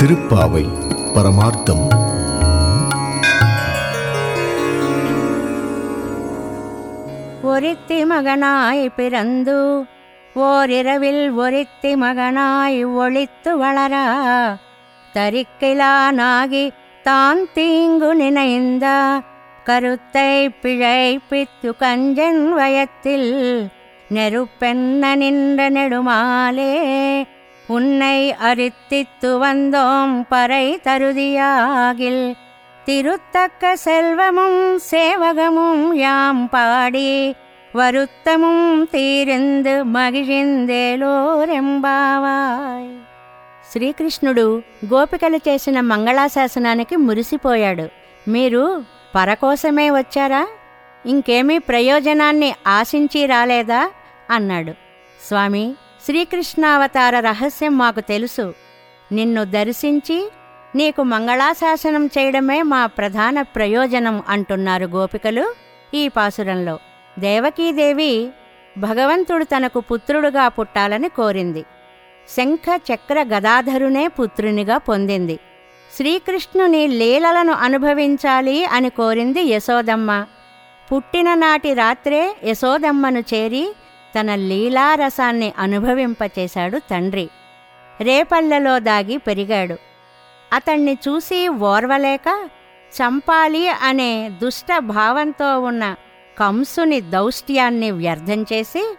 திருப்பாவை பரமார்த்தம். ஒருத்தி மகனாய் பிறந்து ஓரிரவில் ஒருத்தி மகனாய் ஒழித்து வளரா தரிக்கிலானாகி தான் தீங்கு நினைந்த கருத்தை பிழைப்பித்து கஞ்சன் வயத்தில் நெருப்பென்ன நின்ற நெடுமாலே உன்னை அரித்தித்து வந்தோம் பறை தருதியாகில் திருத்தக்க செல்வமும் சேவகமும் யாம் பாடி வருத்தமும் తీరిందు మగిజిందేలోరెంబావాయ్ శ్రీకృష్ణుడు గోపికలు చేసిన మంగళాశాసనానికి మురిసిపోయాడు మీరు పరకోసమే వచ్చారా ఇంకేమీ ప్రయోజనాన్ని ఆశించి రాలేదా అన్నాడు స్వామి శ్రీకృష్ణావతార రహస్యం మాకు తెలుసు. నిన్ను దర్శించి నీకు మంగళాశాసనం చేయడమే మా ప్రధాన ప్రయోజనం అంటున్నారు గోపికలు ఈ పాసురంలో. దేవకీదేవి భగవంతుడు తనకు పుత్రుడుగా పుట్టాలని కోరింది. శంఖ చక్ర గదాధరునే పుత్రునిగా పొందింది. శ్రీకృష్ణుని లీలలను అనుభవించాలి అని కోరింది యశోదమ్మ. పుట్టిన నాటి రాత్రే యశోదమ్మను చేరి తన లీలారసాన్ని అనుభవింపచేశాడు తండ్రి. రేపల్లెలో దాగి పెరిగాడు. అతణ్ణి చూసి ఓర్వలేక చంపాలి అనే దుష్ట భావంతో ఉన్న కంసుని దౌష్ట్యాన్ని వ్యర్థం చేసి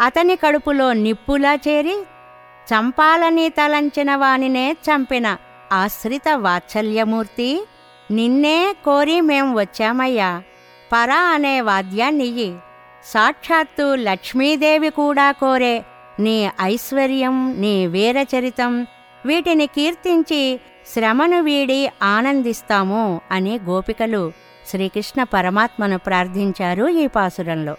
అతని కడుపులో నిప్పులా చేరి చంపాలని తలంచిన వానినే చంపిన ఆశ్రిత వాత్సల్యమూర్తి నిన్నే కోరి మేం వచ్చామయ్యా. పర అనే వాద్యాన్నియ్యి. సాక్షాత్తు లక్ష్మీదేవి కూడా కోరే నీ ఐశ్వర్యం నీ వీరచరితం వీటిని కీర్తించి శ్రమను వీడి ఆనందిస్తాము అని గోపికలు శ్రీకృష్ణ పరమాత్మను ప్రార్థించారు ఈ పాసురంలో.